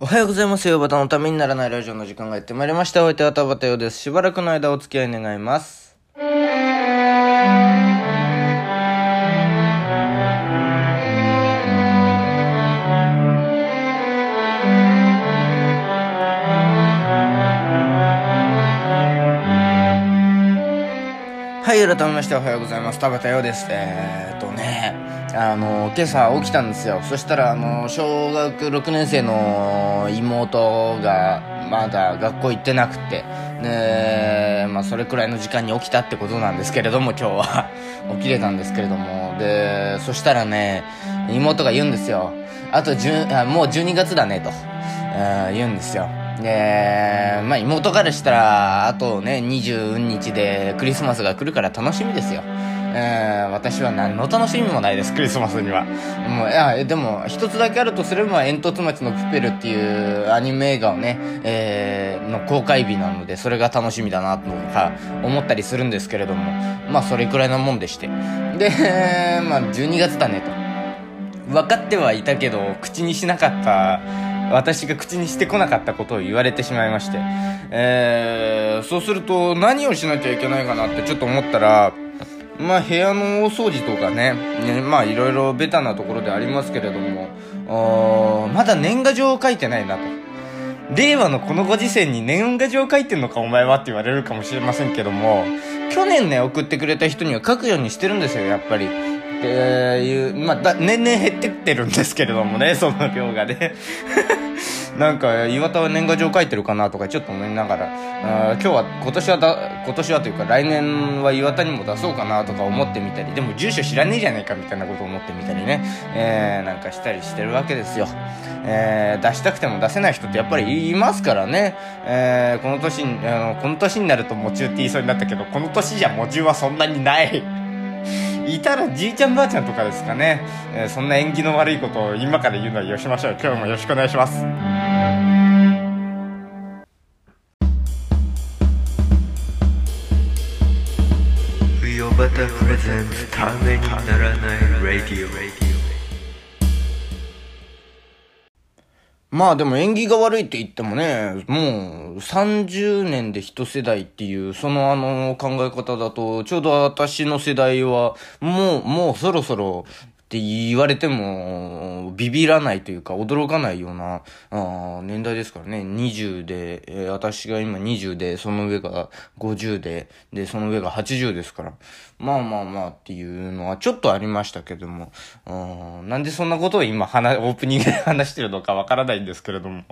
おはようございますよ。バタのためにならないラジオの時間がやってまいりました。お相手は田畑ようです。しばらくの間お付き合い願います。い、改めましておはようございます。田畑ようです。えーっとね、あの、今朝起きたんですよ。そしたら、あの、小学6年生の妹が、まだ学校行ってなくて、で、まあ、それくらいの時間に起きたってことなんですけれども、今日は。起きれたんですけれども。で、そしたらね、妹が言うんですよ。あと10、あもう12月だね、と、えー言うんですよ。で、まあ妹からしたら、あとね、20日でクリスマスが来るから楽しみですよ。えー私は何の楽しみもないです、クリスマスには。もう、いや、でも、一つだけあるとすれば、煙突町のプペルっていうアニメ映画をね、えーの公開日なので、それが楽しみだな、とか、思ったりするんですけれども、まあ、それくらいのもんでして。で、まあ、12月だね、と。分かってはいたけど口にしなかった私が口にしてこなかったことを言われてしまいまして。えー、そうすると何をしなきゃいけないかなってちょっと思ったらまあ部屋の大掃除とかねねまあいろいろベタなところでありますけれどもまだ年賀状を書いてないなと。令和のこのご時世に年賀状書いてんのかお前はって言われるかもしれませんけども去年ね送ってくれた人には書くようにしてるんですよやっぱりっていう、まあ、だ年々減ってってるんですけれどもね、その量がね。なんか、岩田は年賀状書いてるかなとかちょっと思いながら、あ今日は、今年はだ、今年はというか来年は岩田にも出そうかなとか思ってみたり、でも住所知らねえじゃねえかみたいなこと思ってみたりね、えー、なんかしたりしてるわけですよ。えー、出したくても出せない人ってやっぱりいますからね、えー、この年、あの、この年になると夢中って言いそうになったけど、この年じゃ夢中はそんなにない。いたらじいちゃんばあちゃんとかですかね、えーそんな縁起の悪いことを今から言うのはよしましょう。今日もよろしくお願いします。ウヨバタプレゼンツためにならないラディオまあでも縁起が悪いって言ってもね、もう30年で一世代っていう、そのあの考え方だと、ちょうど私の世代は、もう、もうそろそろって言われても、ビビらないというか驚かないような、年代ですからね。20で、えー私が今20で、その上が50で、で、その上が80ですから。まあまあまあっていうのはちょっとありましたけども、なんでそんなことを今話、オープニングで話してるのかわからないんですけれども。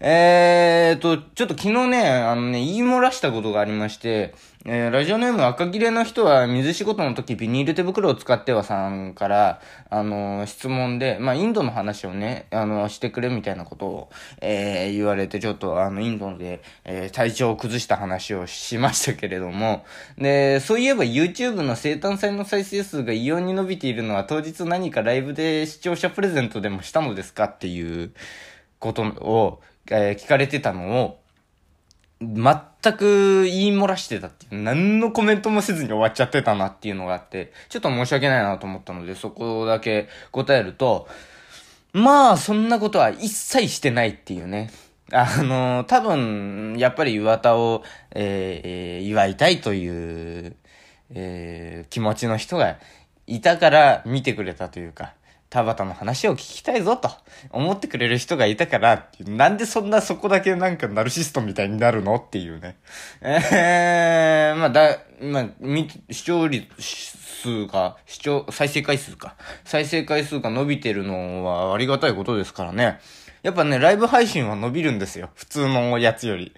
えーと、ちょっと昨日ね、あのね、言い漏らしたことがありまして、えーラジオネーム赤切れの人は水仕事の時ビニール手袋を使ってはさんから、あの質問で、まあ、インドの話をね、あのしてくれみたいなことを、えー言われて、ちょっとあの、インドで、えー体調を崩した話をしましたけれども、で、そういえば YouTube の生誕祭の再生数が異様に伸びているのは当日何かライブで視聴者プレゼントでもしたのですかっていうことを、えー聞かれてたのを、全く言い漏らしてたっていう、何のコメントもせずに終わっちゃってたなっていうのがあって、ちょっと申し訳ないなと思ったので、そこだけ答えると、まあ、そんなことは一切してないっていうね。あの、多分、やっぱり岩田を、え祝いたいという、えー気持ちの人がいたから見てくれたというか、田畑の話を聞きたいぞと思ってくれる人がいたから、なんでそんなそこだけなんかナルシストみたいになるのっていうね。えー、まあだ、まあ、視聴率数が、視聴、再生回数か。再生回数が伸びてるのはありがたいことですからね。やっぱね、ライブ配信は伸びるんですよ。普通のやつより。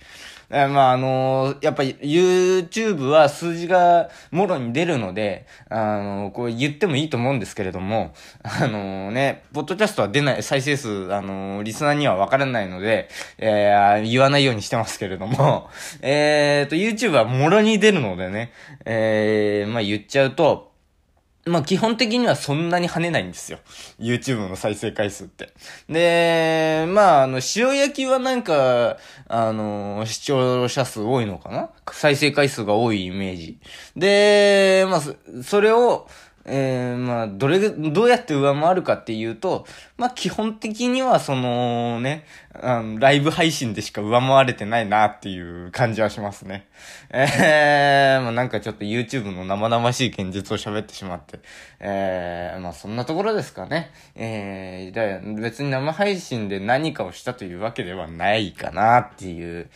えーまあ、あのーやっぱり YouTube は数字がもろに出るので、あのーこう言ってもいいと思うんですけれども、あのね、ポッドキャストは出ない、再生数、あのリスナーにはわからないので、えー言わないようにしてますけれども、えーと、YouTube はもろに出るのでね、えーまあ言っちゃうと、まあ基本的にはそんなに跳ねないんですよ。YouTube の再生回数って。で、まああの、塩焼きはなんか、あの、視聴者数多いのかな？再生回数が多いイメージ。で、まあそそれを、えー、まあ、どれ、どうやって上回るかっていうと、まあ、基本的にはそのね、あの、ライブ配信でしか上回れてないなっていう感じはしますね。えー、まあ、なんかちょっと YouTube の生々しい現実を喋ってしまって、えー、まあ、そんなところですかね。えー、だ別に生配信で何かをしたというわけではないかなっていう、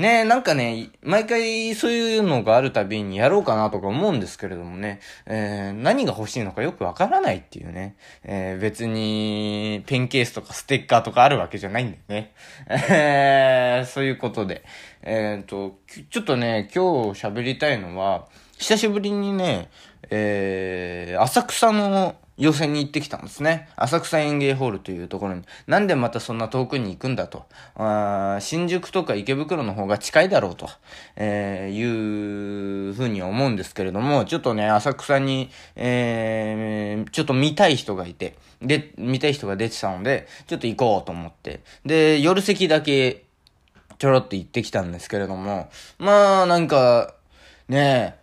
ねなんかね、毎回そういうのがあるたびにやろうかなとか思うんですけれどもね、えー、何が欲しいのかよくわからないっていうね、えー、別に、ペンケースとかステッカーとかあるわけじゃないんだよね。えー、そういうことで、えー、と、ちょっとね、今日喋りたいのは、久しぶりにね、えー、浅草の予選に行ってきたんですね。浅草園芸ホールというところに。なんでまたそんな遠くに行くんだと。あ新宿とか池袋の方が近いだろうと、えー、いうふうに思うんですけれども、ちょっとね、浅草に、えー、ちょっと見たい人がいて、で、見たい人が出てたので、ちょっと行こうと思って。で、夜席だけ、ちょろっと行ってきたんですけれども、まあ、なんか、ねえ、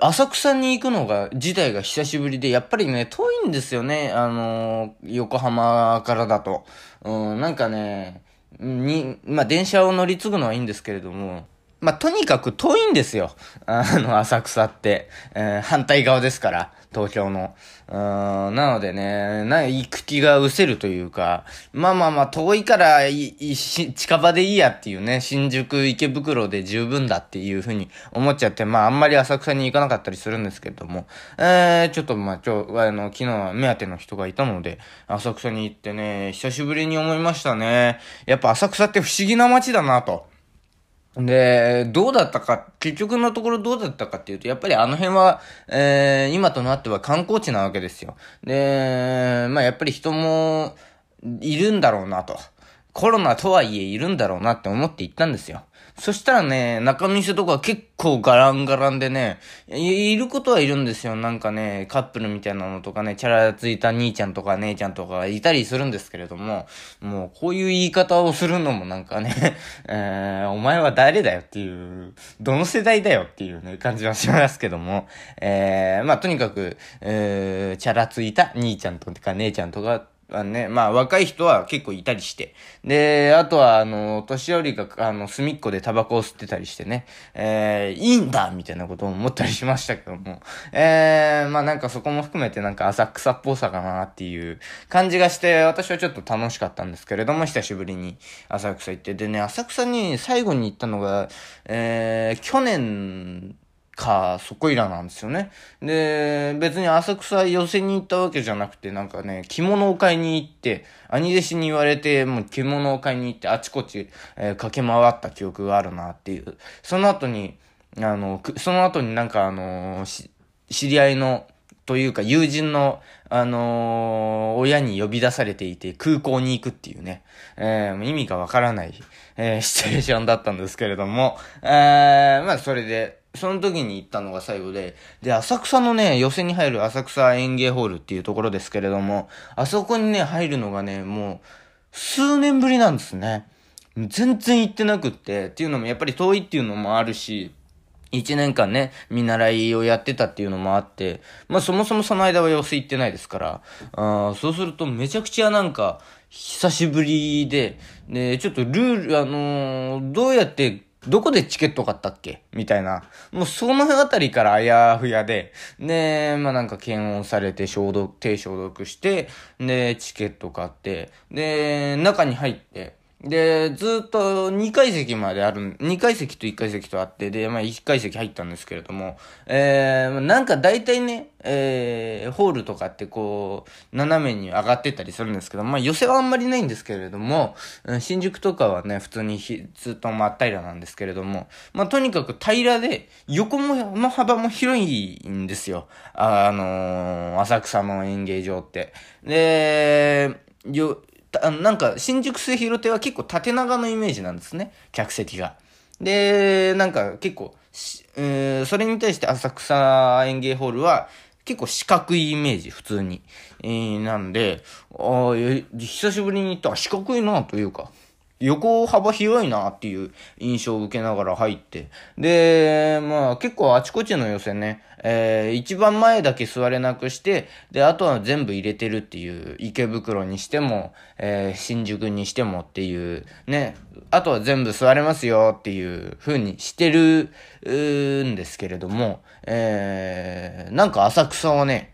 浅草に行くのが、自体が久しぶりで、やっぱりね、遠いんですよね。あのー、横浜からだと。うん、なんかね、に、まあ、電車を乗り継ぐのはいいんですけれども、まあ、とにかく遠いんですよ。あの、浅草って。えー、反対側ですから、東京の。うん、なのでね、な、行く気が失せるというか、まあまあまあ、遠いからい、い、近場でいいやっていうね、新宿、池袋で十分だっていうふうに思っちゃって、まああんまり浅草に行かなかったりするんですけども、えー、ちょっとまあ、ちょ、あの、昨日は目当ての人がいたので、浅草に行ってね、久しぶりに思いましたね。やっぱ浅草って不思議な街だなと。で、どうだったか、結局のところどうだったかっていうと、やっぱりあの辺は、えー、今となっては観光地なわけですよ。で、まあやっぱり人もいるんだろうなと。コロナとはいえいるんだろうなって思って行ったんですよ。そしたらね、中見世とか結構ガランガランでね、いることはいるんですよ。なんかね、カップルみたいなのとかね、チャラついた兄ちゃんとか姉ちゃんとかいたりするんですけれども、もうこういう言い方をするのもなんかね、えー、お前は誰だよっていう、どの世代だよっていうね、感じはしますけども、えー、まあとにかく、えー、チャラついた兄ちゃんとか姉ちゃんとか、あね、まあ若い人は結構いたりして。で、あとはあの、年寄りがあの、隅っこでタバコを吸ってたりしてね、えー、いいんだみたいなことを思ったりしましたけども、えー、まあなんかそこも含めてなんか浅草っぽさかなっていう感じがして、私はちょっと楽しかったんですけれども、久しぶりに浅草行って。でね、浅草に最後に行ったのが、えー、去年、か、そこいらなんですよね。で、別に浅草寄せに行ったわけじゃなくて、なんかね、着物を買いに行って、兄弟子に言われて、もう着物を買いに行って、あちこち、えー、駆け回った記憶があるなっていう。その後に、あの、その後になんかあの知り合いの、というか友人の、あのー、親に呼び出されていて空港に行くっていうね、えー、意味がわからない、えー、シチュエーションだったんですけれども、えー、まあそれで、その時に行ったのが最後で、で、浅草のね、予選に入る浅草園芸ホールっていうところですけれども、あそこにね、入るのがね、もう、数年ぶりなんですね。全然行ってなくって、っていうのもやっぱり遠いっていうのもあるし、一年間ね、見習いをやってたっていうのもあって、まあそもそもその間は寄せ行ってないですから、あそうするとめちゃくちゃなんか、久しぶりで、で、ちょっとルール、あのー、どうやってどこでチケット買ったっけ？みたいな。もうその辺あたりからあやふやで、で、まあなんか検温されて消毒、手消毒して、で、チケット買って、で、中に入って、で、ずっと2階席まである、2階席と1階席とあって、で、まあ1階席入ったんですけれども、えー、なんか大体ね、えー、ホールとかってこう、斜めに上がってたりするんですけど、まあ寄せはあんまりないんですけれども、新宿とかはね、普通にひずっと真っ平らなんですけれども、まあとにかく平らで、横も、幅も広いんですよ。あ、あのー、浅草の演芸場って。で、よ、あの、なんか、新宿末広亭は結構縦長のイメージなんですね。客席が。で、なんか結構、えー、それに対して浅草園芸ホールは結構四角いイメージ、普通に。えー、なんで、あ久しぶりに行ったら四角いなというか、横幅広いなっていう印象を受けながら入って。で、まあ結構あちこちの予選ね、えー、一番前だけ座れなくして、で、あとは全部入れてるっていう、池袋にしても、えー、新宿にしてもっていう、ね、あとは全部座れますよっていう風にしてる、んですけれども、えー、なんか浅草はね、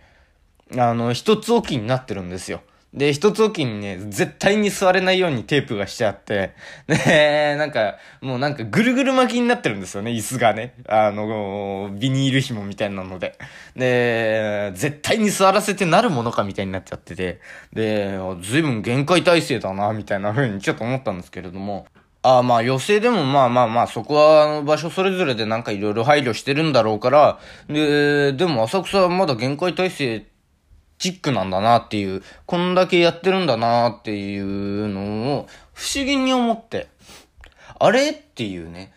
あの、一つ置きになってるんですよ。で、一つ置きにね、絶対に座れないようにテープがしてあって、で、なんか、もうなんかぐるぐる巻きになってるんですよね、椅子がね。あの、ビニール紐みたいなので。で、絶対に座らせてなるものかみたいになっちゃってて、で、ずいぶん限界体制だな、みたいな風にちょっと思ったんですけれども、ああまあ予選でもまあまあまあそこはあの場所それぞれでなんかいろいろ配慮してるんだろうから、で、でも浅草はまだ限界体制チックなんだなっていう、こんだけやってるんだなっていうのを不思議に思って、あれっていうね、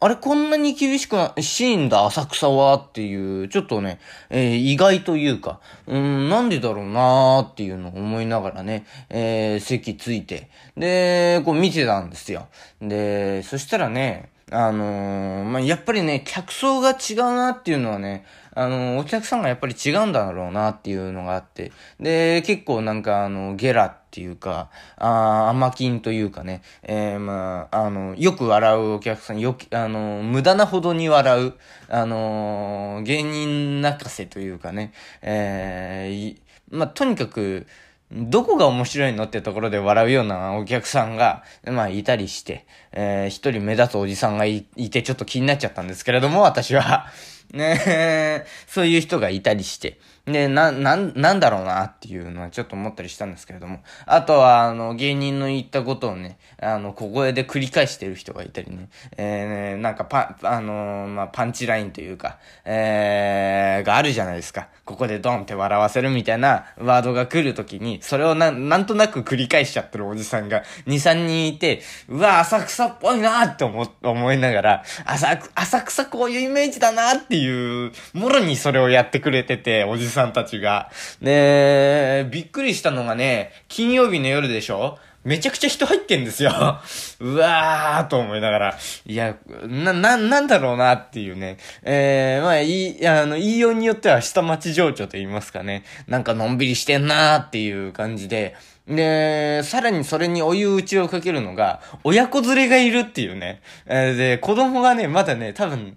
あれこんなに厳しくな、しいんだ浅草はっていう、ちょっとね、えー意外というか、うん、なんでだろうなーっていうのを思いながらね、えー席ついて、で、こう見てたんですよ。で、そしたらね、あのーまあ、やっぱりね、客層が違うなっていうのはね、あのーお客さんがやっぱり違うんだろうなっていうのがあって、で、結構なんかあの、ゲラっていうか、あー甘金というかね、えー、まあ、あの、よく笑うお客さん、よき、あの、無駄なほどに笑う、あの芸人泣かせというかね、えーまあ、とにかく、どこが面白いのってところで笑うようなお客さんが、まあ、いたりして、えー一人目立つおじさんがいいてちょっと気になっちゃったんですけれども、私は。ねえ、そういう人がいたりして。で、な、な、なんだろうなっていうのはちょっと思ったりしたんですけれども。あとは、あの、芸人の言ったことをね、あの、小声で繰り返してる人がいたりね。えー、なんかパン、あのまあ、パンチラインというか、えー、があるじゃないですか。ここでドンって笑わせるみたいなワードが来るときに、それをな、なんとなく繰り返しちゃってるおじさんが2、3人いて、うわ、浅草っぽいなって思、思いながら、浅、浅草こういうイメージだなっていう、ていうもろにそれをやってくれてて、おじさんたちが。で、びっくりしたのがね、金曜日の夜でしょ？めちゃくちゃ人入ってんですよ。うわーと思いながら。いや、な、な、なんだろうなっていうね。えー、まあ、いい、あの、言いようによっては下町情緒と言いますかね。なんかのんびりしてんなーっていう感じで。で、さらにそれにお湯打ちをかけるのが、親子連れがいるっていうね。えーで、子供がね、まだね、多分、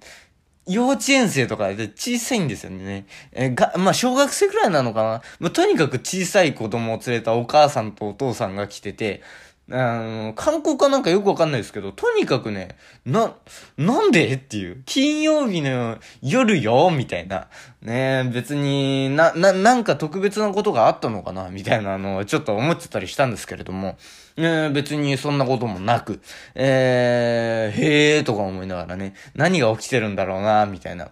幼稚園生とかで小さいんですよね。えが、まあ、小学生くらいなのかな。まあ、とにかく小さい子供を連れたお母さんとお父さんが来てて、あの、観光かなんかよくわかんないですけど、とにかくね、な、なんでっていう。金曜日の夜よみたいな。ね別にな、な、なんか特別なことがあったのかなみたいなのをちょっと思ってたりしたんですけれども、ね別にそんなこともなく、えー、へーとか思いながらね、何が起きてるんだろうなみたいな。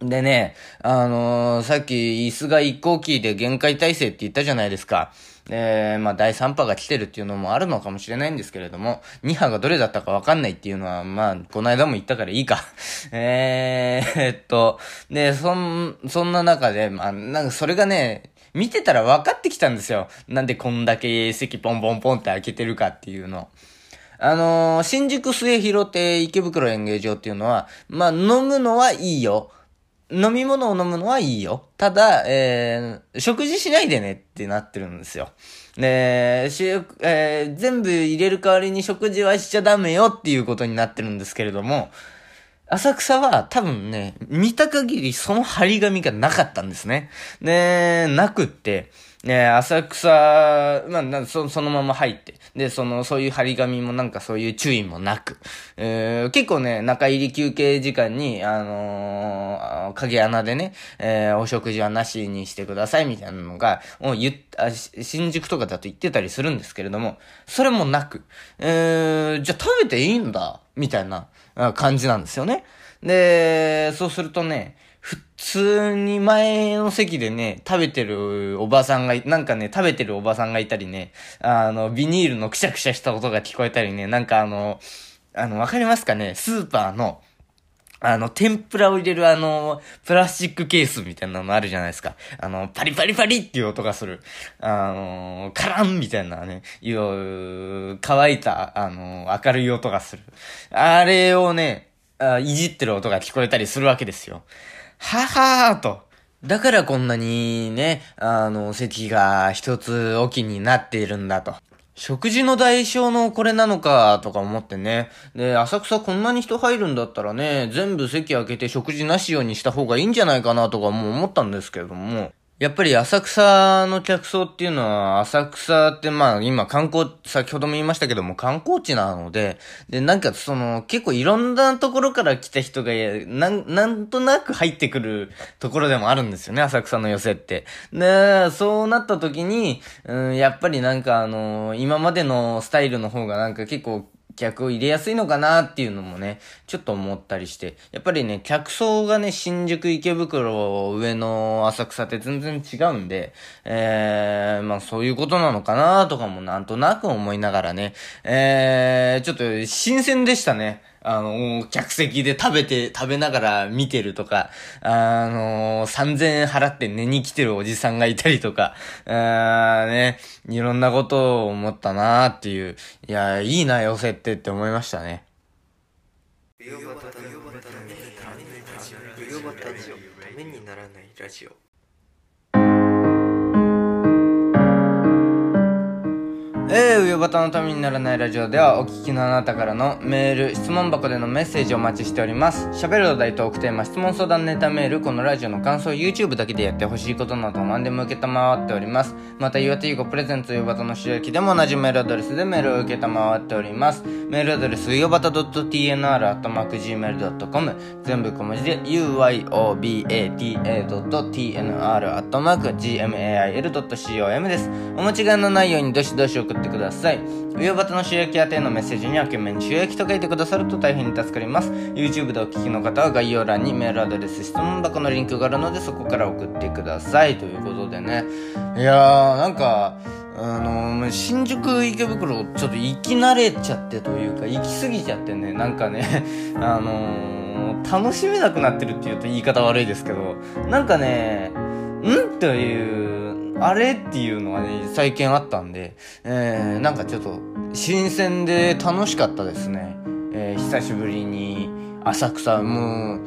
でね、あのーさっき椅子が一向機で限界体制って言ったじゃないですか。で、まあ第3波が来てるっていうのもあるのかもしれないんですけれども、2波がどれだったかわかんないっていうのは、まあ、この間も言ったからいいか。えー、えっと、で、そん、そんな中で、まあ、なんかそれがね、見てたら分かってきたんですよ。なんでこんだけ席ポンポンポンって開けてるかっていうの。あのー新宿末広亭池袋演芸場っていうのは、まあ、飲むのはいいよ。飲み物を飲むのはいいよ。ただ、えー、食事しないでねってなってるんですよ。で、しえー全部入れる代わりに食事はしちゃダメよっていうことになってるんですけれども、浅草は多分ね、見た限りその張り紙がなかったんですね。で、なくって、ね、浅草、まあ、なそそのまま入って。で、その、そういう張り紙もなんかそういう注意もなく。えー結構ね、中入り休憩時間に、あのー影穴でね、えーお食事はなしにしてくださいみたいなのが、もう言っあ新宿とかだと言ってたりするんですけれども、それもなく、えーじゃあ食べていいんだ、みたいな感じなんですよね。で、そうするとね、普通に前の席でね、食べてるおばさんが、なんかね、食べてるおばさんがいたりね、あの、ビニールのくしゃくしゃした音が聞こえたりね、なんかあの、あの、わかりますかね？スーパーの、あの、天ぷらを入れるあの、プラスチックケースみたいなのあるじゃないですか。あの、パリパリパリっていう音がする。あの、カランみたいなね、いう、乾いた、あの、明るい音がする。あれをね、あいじってる音が聞こえたりするわけですよ。ははーと。だからこんなにね、あの、席が一つ置きになっているんだと。食事の代償のこれなのかとか思ってね。で、浅草こんなに人入るんだったらね、全部席開けて食事なしようにした方がいいんじゃないかなとかも思ったんですけれども。やっぱり浅草の客層っていうのは、浅草ってまあ今観光、先ほども言いましたけども観光地なので、で、なんかその結構いろんなところから来た人が、なん、なんとなく入ってくるところでもあるんですよね、浅草の寄せって。で、そうなった時に、うん、やっぱりなんかあの、今までのスタイルの方がなんか結構客を入れやすいのかなっていうのもね、ちょっと思ったりして。やっぱりね、客層がね、新宿池袋上の浅草って全然違うんで、えー、まあそういうことなのかなとかもなんとなく思いながらね、えー、ちょっと新鮮でしたね。あの、客席で食べて、食べながら見てるとか、あの3000円払って寝に来てるおじさんがいたりとか、あね、いろんなことを思ったなーっていう、いや、いいな、寄せってって思いましたね。ためにならないラジオ。えー、上端のためにならないラジオではお聞きのあなたからのメール、質問箱でのメッセージをお待ちしております。喋るお題トークテーマ、質問相談ネタメール、このラジオの感想、YouTube だけでやってほしいことなど何でも受けたまわっております。また、岩手ゆこプレゼンツ上端の収益でも同じメールアドレスでメールを受けたまわっております。メールアドレス、上端 .tnr.gmail.com 全部小文字で、uyobata.tnr.gmail.com です。お間違いのないようにどしどし送ってください。上端の収益宛てのメッセージには懸命に収益と書いてくださると大変に助かります。YouTube でお聞きの方は概要欄にメールアドレス、質問箱のリンクがあるのでそこから送ってください。ということでね。いやー、なんか、あのー、新宿池袋ちょっと行き慣れちゃってというか、行き過ぎちゃってね、なんかね、あのー、楽しめなくなってるって言うと言い方悪いですけど、なんかね、ん？という、あれっていうのがね、最近あったんで、えー、なんかちょっと、新鮮で楽しかったですね。えー、久しぶりに、浅草、もう、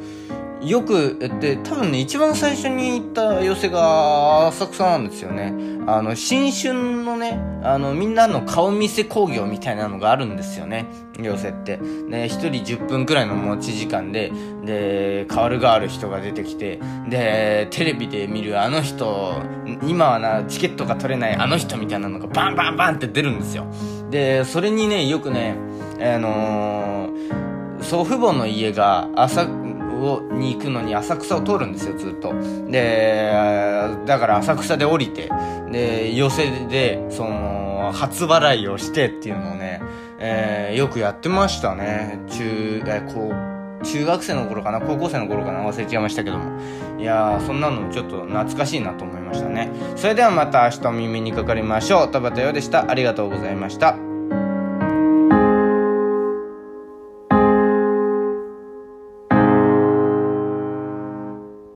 よく、で、多分ね、一番最初に行った寄せが浅草なんですよね。あの、新春のね、あの、みんなの顔見せ工業みたいなのがあるんですよね。寄せって。ね、一人10分くらいの持ち時間で、で、変わるがある人が出てきて、で、テレビで見るあの人、今はな、チケットが取れないあの人みたいなのがバンバンバンって出るんですよ。で、それにね、よくね、あのー、祖父母の家が朝、をに行くのに浅草を通るんですよずっと。でだから浅草で降りてで寄席でその初払いをしてっていうのをね、えー、よくやってましたね。中えこう中学生の頃かな高校生の頃かな忘れちゃいましたけども。いやーそんなのちょっと懐かしいなと思いましたね。それではまた明日お耳にかかりましょう。田畑陽でした。ありがとうございました。